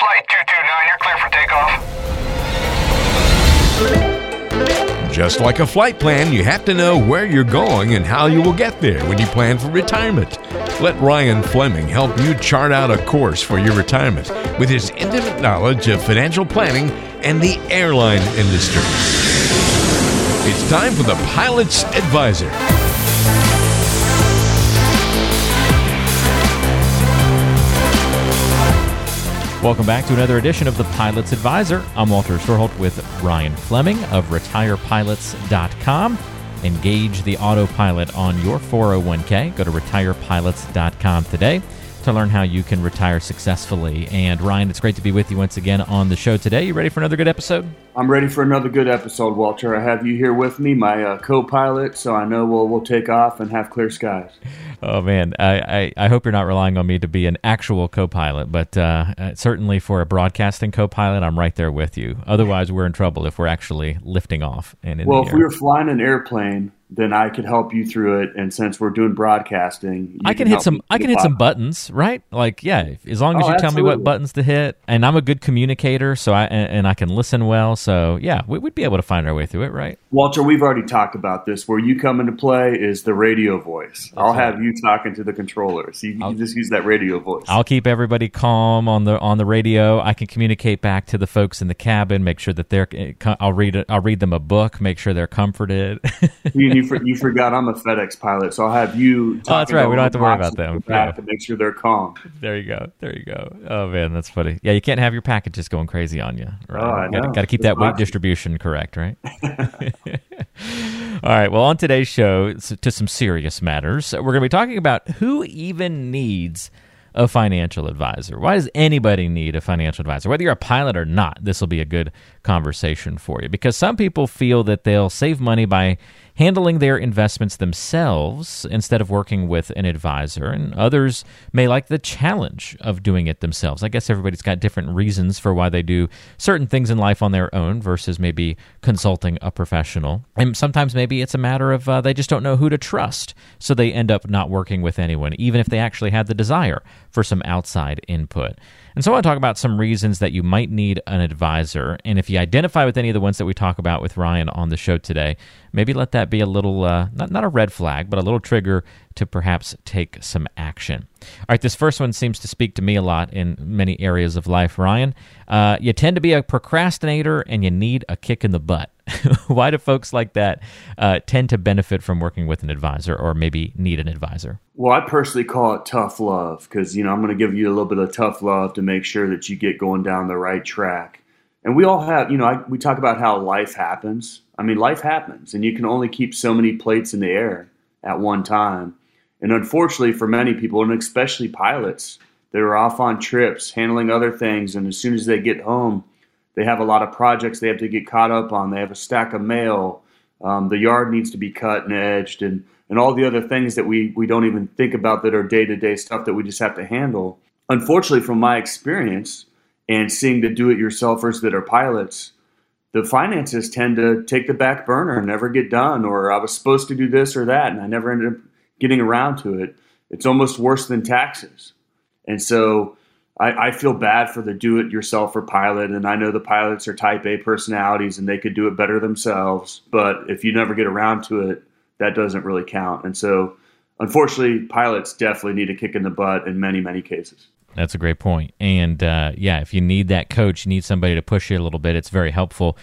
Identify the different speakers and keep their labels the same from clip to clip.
Speaker 1: Flight 229, you're clear for takeoff.
Speaker 2: Just like a flight plan, you have to know where you're going and how you will get there when you plan for retirement. Let Ryan Fleming help you chart out a course for your retirement with his intimate knowledge of financial planning and the airline industry. It's time for the Pilot's Advisor.
Speaker 3: Welcome back to another edition of the Pilot's Advisor. I'm Walter Storholt with Ryan Fleming of RetirePilots.com. Engage the autopilot on your 401k. Go to RetirePilots.com today to learn how you can retire successfully. And Ryan, it's great to be with you once again on the show today. You ready for another good episode?
Speaker 4: I'm ready for another good episode, Walter. I have you here with me, my uh, co-pilot, so I know we'll we'll take off and have clear skies.
Speaker 3: Oh man, I, I, I hope you're not relying on me to be an actual co-pilot, but uh, certainly for a broadcasting co-pilot, I'm right there with you. Otherwise, we're in trouble if we're actually lifting off. And
Speaker 4: well, if we were flying an airplane, then I could help you through it. And since we're doing broadcasting,
Speaker 3: I can, can hit some. I can hit some buttons, right? Like, yeah, as long as oh, you tell me what buttons to hit, and I'm a good communicator, so I and, and I can listen well. So yeah, we, would be able to find our way through it, right?
Speaker 4: Walter, we've already talked about this. Where you come into play is the radio voice. That's I'll right. have you talking to the controllers. You, you just use that radio voice.
Speaker 3: I'll keep everybody calm on the on the radio. I can communicate back to the folks in the cabin, make sure that they're. Eh, I'll read. I'll read them a book, make sure they're comforted.
Speaker 4: you, you, for, you forgot I'm a FedEx pilot, so I'll have you.
Speaker 3: Oh, that's right. We don't have to worry about them.
Speaker 4: Yeah. To make sure they're calm.
Speaker 3: There you go. There you go. Oh man, that's funny. Yeah, you can't have your packages going crazy on you.
Speaker 4: Right? Oh, I know.
Speaker 3: Got to keep that weight distribution correct, right? All right. Well, on today's show, to some serious matters, we're going to be talking about who even needs a financial advisor. Why does anybody need a financial advisor? Whether you're a pilot or not, this will be a good conversation for you because some people feel that they'll save money by handling their investments themselves instead of working with an advisor, and others may like the challenge of doing it themselves. I guess everybody's got different reasons for why they do certain things in life on their own versus maybe consulting a professional. And sometimes maybe it's a matter of uh, they just don't know who to trust, so they end up not working with anyone, even if they actually had the desire for some outside input. And so I want to talk about some reasons that you might need an advisor. And if you identify with any of the ones that we talk about with Ryan on the show today, maybe let that be a little, uh, not, not a red flag, but a little trigger to perhaps take some action. All right, this first one seems to speak to me a lot in many areas of life, Ryan. Uh, you tend to be a procrastinator and you need a kick in the butt. Why do folks like that uh, tend to benefit from working with an advisor or maybe need an advisor?
Speaker 4: Well, I personally call it tough love because, you know, I'm going to give you a little bit of tough love to make sure that you get going down the right track. And we all have, you know, I, we talk about how life happens. I mean, life happens, and you can only keep so many plates in the air at one time. And unfortunately, for many people, and especially pilots, they're off on trips, handling other things, and as soon as they get home, they have a lot of projects they have to get caught up on. They have a stack of mail. Um, the yard needs to be cut and edged, and and all the other things that we we don't even think about that are day to day stuff that we just have to handle. Unfortunately, from my experience and seeing the do it yourselfers that are pilots, the finances tend to take the back burner and never get done. Or I was supposed to do this or that, and I never ended up getting around to it. It's almost worse than taxes. And so I, I feel bad for the do it yourselfer pilot. And I know the pilots are type A personalities and they could do it better themselves. But if you never get around to it, that doesn't really count. And so unfortunately, pilots definitely need a kick in the butt in many, many cases.
Speaker 3: That's a great point. And uh, yeah, if you need that coach, you need somebody to push you a little bit, it's very helpful.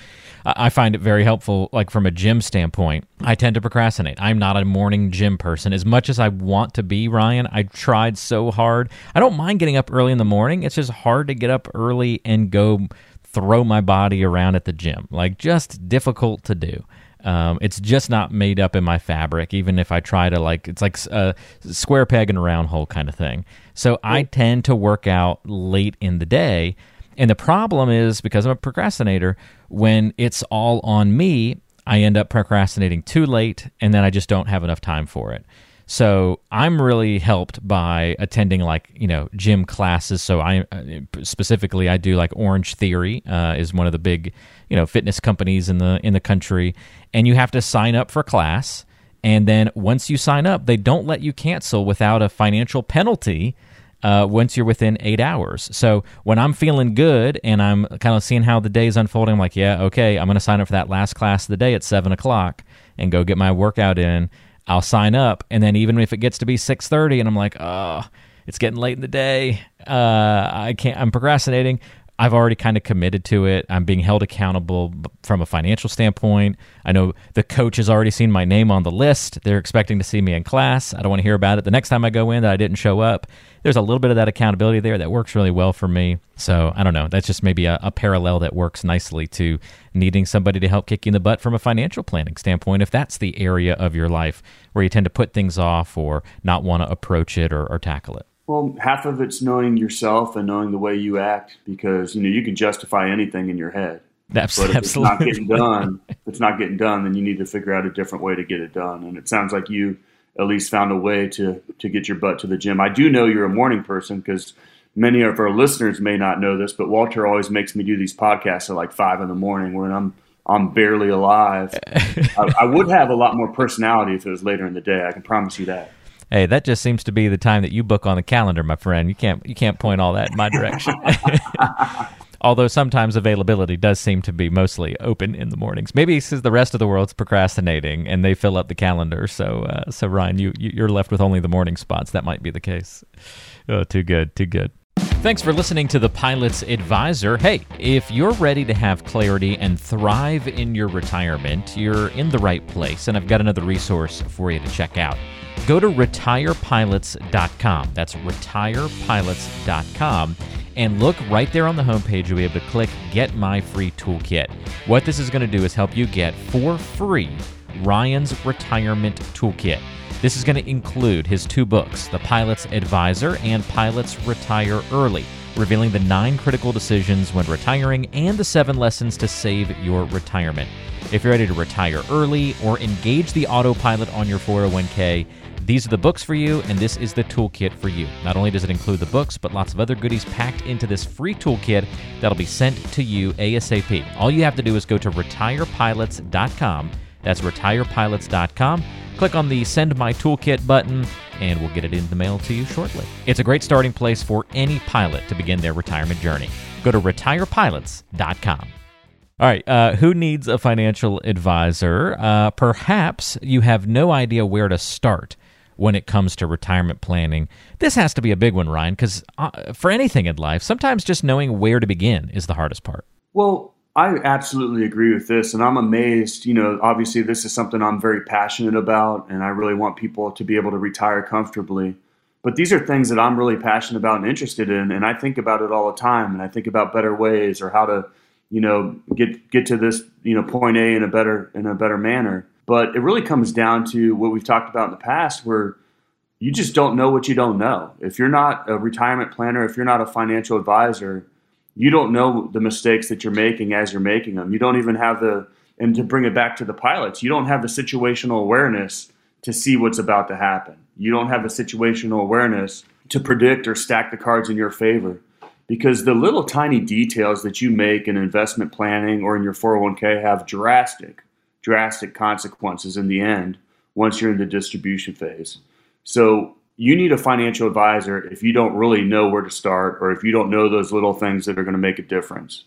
Speaker 3: I find it very helpful, like from a gym standpoint. I tend to procrastinate. I'm not a morning gym person. As much as I want to be, Ryan, I tried so hard. I don't mind getting up early in the morning. It's just hard to get up early and go throw my body around at the gym. Like, just difficult to do. Um, it's just not made up in my fabric, even if I try to like it's like a square peg in a round hole kind of thing. So I tend to work out late in the day. And the problem is because I'm a procrastinator, when it's all on me, I end up procrastinating too late and then I just don't have enough time for it. So I'm really helped by attending like you know gym classes. So I uh, specifically I do like Orange Theory uh, is one of the big you know fitness companies in the in the country, and you have to sign up for class. And then once you sign up, they don't let you cancel without a financial penalty uh, once you're within eight hours. So when I'm feeling good and I'm kind of seeing how the day is unfolding, I'm like, yeah, okay, I'm going to sign up for that last class of the day at seven o'clock and go get my workout in. I'll sign up, and then even if it gets to be six thirty, and I'm like, oh, it's getting late in the day, uh, I can't. I'm procrastinating. I've already kind of committed to it. I'm being held accountable from a financial standpoint. I know the coach has already seen my name on the list. They're expecting to see me in class. I don't want to hear about it the next time I go in that I didn't show up. There's a little bit of that accountability there that works really well for me. So I don't know. That's just maybe a, a parallel that works nicely to needing somebody to help kick you in the butt from a financial planning standpoint. If that's the area of your life where you tend to put things off or not want to approach it or, or tackle it.
Speaker 4: Well, half of it's knowing yourself and knowing the way you act because you know you can justify anything in your head.
Speaker 3: That's
Speaker 4: but if
Speaker 3: absolutely.
Speaker 4: it's not getting done, if it's not getting done, then you need to figure out a different way to get it done. And it sounds like you at least found a way to to get your butt to the gym. I do know you're a morning person because many of our listeners may not know this, but Walter always makes me do these podcasts at like five in the morning when I'm I'm barely alive. I, I would have a lot more personality if it was later in the day. I can promise you that.
Speaker 3: Hey, that just seems to be the time that you book on the calendar, my friend. You can't you can't point all that in my direction. Although sometimes availability does seem to be mostly open in the mornings. Maybe because the rest of the world's procrastinating and they fill up the calendar. So, uh, so Ryan, you you're left with only the morning spots. That might be the case. Oh, too good, too good. Thanks for listening to the Pilot's Advisor. Hey, if you're ready to have clarity and thrive in your retirement, you're in the right place, and I've got another resource for you to check out. Go to retirepilots.com. That's retirepilots.com. And look right there on the homepage, you'll be able to click Get My Free Toolkit. What this is going to do is help you get for free Ryan's Retirement Toolkit. This is going to include his two books, The Pilot's Advisor and Pilots Retire Early, revealing the nine critical decisions when retiring and the seven lessons to save your retirement. If you're ready to retire early or engage the autopilot on your 401k, these are the books for you, and this is the toolkit for you. Not only does it include the books, but lots of other goodies packed into this free toolkit that'll be sent to you ASAP. All you have to do is go to retirepilots.com. That's retirepilots.com. Click on the Send My Toolkit button, and we'll get it in the mail to you shortly. It's a great starting place for any pilot to begin their retirement journey. Go to retirepilots.com. All right, uh, who needs a financial advisor? Uh, perhaps you have no idea where to start when it comes to retirement planning. This has to be a big one, Ryan, because uh, for anything in life, sometimes just knowing where to begin is the hardest part.
Speaker 4: Well, I absolutely agree with this, and I'm amazed. You know, obviously, this is something I'm very passionate about, and I really want people to be able to retire comfortably. But these are things that I'm really passionate about and interested in, and I think about it all the time, and I think about better ways or how to, you know, get get to this, you know, point A in a better in a better manner. But it really comes down to what we've talked about in the past, where you just don't know what you don't know. If you're not a retirement planner, if you're not a financial advisor you don't know the mistakes that you're making as you're making them. You don't even have the, and to bring it back to the pilots, you don't have the situational awareness to see what's about to happen. You don't have the situational awareness to predict or stack the cards in your favor because the little tiny details that you make in investment planning or in your 401k have drastic, drastic consequences in the end once you're in the distribution phase. So you need a financial advisor if you don't really know where to start or if you don't know those little things that are going to make a difference.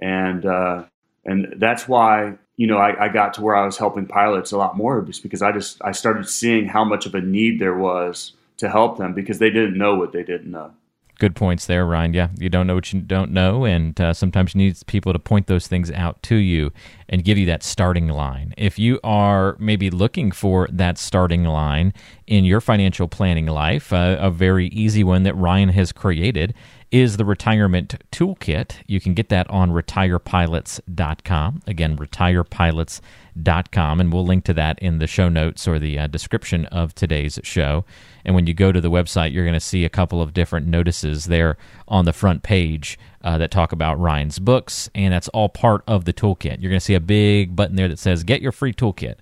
Speaker 4: And uh, and that's why you know I, I, got to where I was helping pilots a lot more just because I just I started seeing how much of a need there was to help them because they didn't know what they didn't know.
Speaker 3: Good points there, Ryan. Yeah, you don't know what you don't know, and uh, sometimes you need people to point those things out to you and give you that starting line. If you are maybe looking for that starting line in your financial planning life, uh, a very easy one that Ryan has created is the retirement toolkit. You can get that on retirepilots.com. Again, retirepilots.com, and we'll link to that in the show notes or the uh, description of today's show. And when you go to the website, you're going to see a couple of different notices there on the front page uh, that talk about Ryan's books, and that's all part of the toolkit. You're going to see a big button there that says Get Your Free Toolkit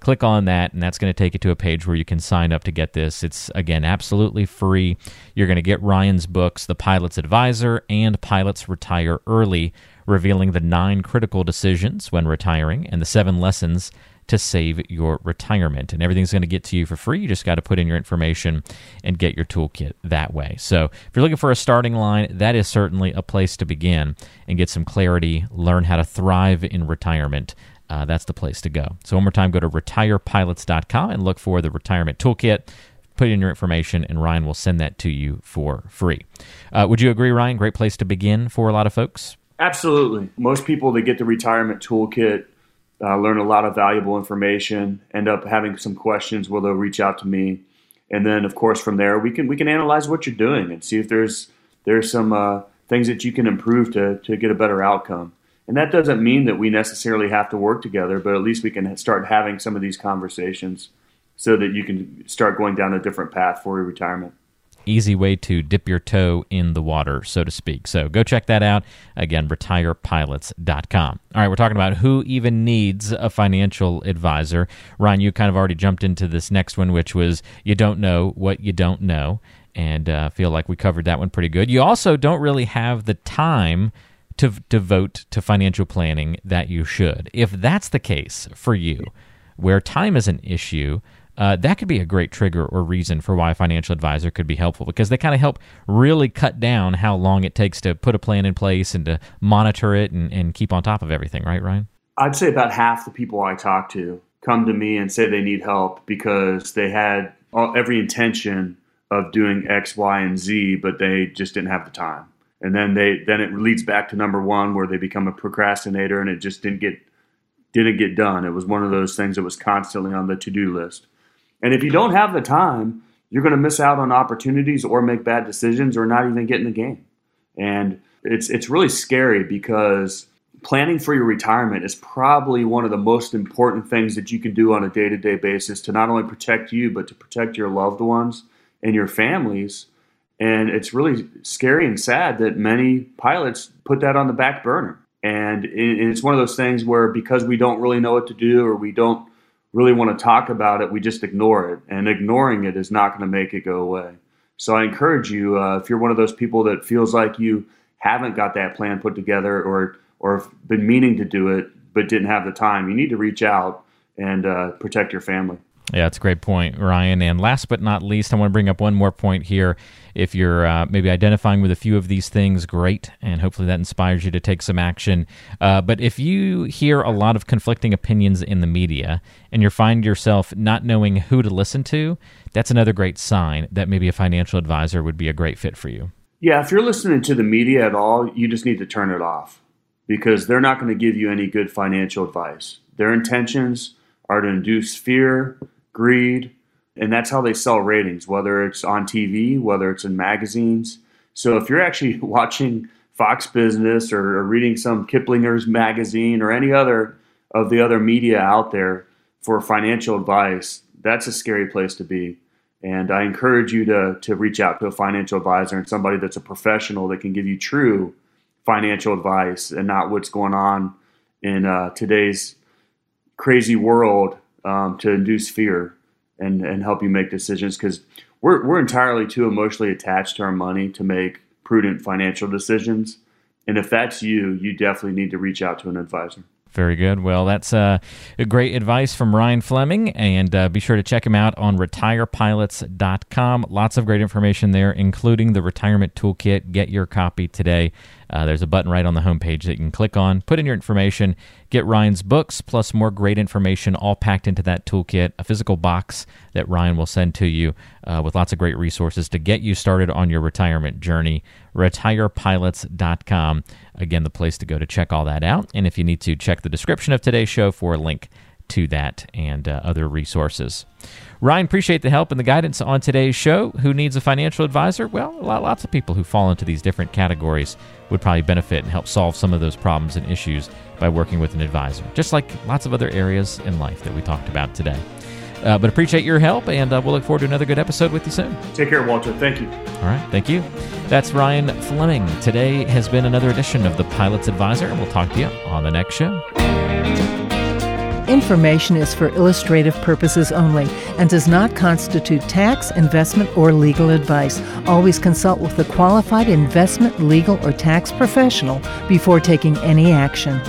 Speaker 3: click on that and that's going to take you to a page where you can sign up to get this it's again absolutely free you're going to get ryan's books the pilot's advisor and pilots retire early revealing the nine critical decisions when retiring and the seven lessons to save your retirement. And everything's going to get to you for free. You just got to put in your information and get your toolkit that way. So if you're looking for a starting line, that is certainly a place to begin and get some clarity, learn how to thrive in retirement. Uh, that's the place to go. So, one more time, go to retirepilots.com and look for the retirement toolkit put in your information, and Ryan will send that to you for free. Uh, would you agree, Ryan? Great place to begin for a lot of folks.
Speaker 4: Absolutely. Most people that get the retirement toolkit uh, learn a lot of valuable information, end up having some questions where they'll reach out to me, and then of course from there we can we can analyze what you're doing and see if there's there's some uh, things that you can improve to to get a better outcome. And that doesn't mean that we necessarily have to work together, but at least we can start having some of these conversations so that you can start going down a different path for your retirement
Speaker 3: easy way to dip your toe in the water, so to speak. So go check that out. Again, retirepilots.com. All right, we're talking about who even needs a financial advisor. Ryan, you kind of already jumped into this next one, which was you don't know what you don't know. And uh, feel like we covered that one pretty good. You also don't really have the time to devote to financial planning that you should. If that's the case for you, where time is an issue, uh, that could be a great trigger or reason for why a financial advisor could be helpful because they kind of help really cut down how long it takes to put a plan in place and to monitor it and, and keep on top of everything, right, Ryan?
Speaker 4: I'd say about half the people I talk to come to me and say they need help because they had all, every intention of doing X, Y, and Z, but they just didn't have the time. And then they then it leads back to number one where they become a procrastinator and it just didn't get didn't get done. It was one of those things that was constantly on the to do list. And if you don't have the time, you're going to miss out on opportunities or make bad decisions or not even get in the game. And it's it's really scary because planning for your retirement is probably one of the most important things that you can do on a day-to-day basis to not only protect you but to protect your loved ones and your families. And it's really scary and sad that many pilots put that on the back burner. And it's one of those things where because we don't really know what to do or we don't really want to talk about it, we just ignore it. And ignoring it is not going to make it go away. So I encourage you, uh, if you're one of those people that feels like you haven't got that plan put together or or been meaning to do it but didn't have the time, you need to reach out and uh, protect your family.
Speaker 3: Yeah, that's a great point, Ryan. And last but not least, I want to bring up one more point here. If you're uh, maybe identifying with a few of these things, great, and hopefully that inspires you to take some action. Uh, but if you hear a lot of conflicting opinions in the media and you find yourself not knowing who to listen to, that's another great sign that maybe a financial advisor would be a great fit for you.
Speaker 4: Yeah, if you're listening to the media at all, you just need to turn it off because they're not going to give you any good financial advice. Their intentions are to induce fear greed, and that's how they sell ratings, whether it's on TV, whether it's in magazines. So if you're actually watching Fox Business or, reading some Kiplinger's magazine or any other of the other media out there for financial advice, that's a scary place to be. And I encourage you to, to reach out to a financial advisor and somebody that's a professional that can give you true financial advice and not what's going on in uh, today's crazy world um, to induce fear and, and help you make decisions because we're, we're entirely too emotionally attached to our money to make prudent financial decisions. And if that's you, you definitely need to reach out to an advisor.
Speaker 3: Very good. Well, that's uh, great advice from Ryan Fleming. And uh, be sure to check him out on retirepilots.com. Lots of great information there, including the retirement toolkit. Get your copy today. Uh, there's a button right on the homepage that you can click on, put in your information, get Ryan's books, plus more great information all packed into that toolkit, a physical box that Ryan will send to you uh, with lots of great resources to get you started on your retirement journey. RetirePilots.com. Again, the place to go to check all that out. And if you need to, check the description of today's show for a link to that and uh, other resources. Ryan, appreciate the help and the guidance on today's show. Who needs a financial advisor? Well, lots of people who fall into these different categories would probably benefit and help solve some of those problems and issues by working with an advisor, just like lots of other areas in life that we talked about today. Uh, but appreciate your help, and uh, we'll look forward to another good episode with you soon.
Speaker 4: Take care, Walter. Thank you.
Speaker 3: All right. Thank you. That's Ryan Fleming. Today has been another edition of the Pilot's Advisor, and we'll talk to you on the next show.
Speaker 1: Information is for illustrative purposes only and does not constitute tax, investment, or legal advice. Always consult with a qualified investment, legal, or tax professional before taking any action.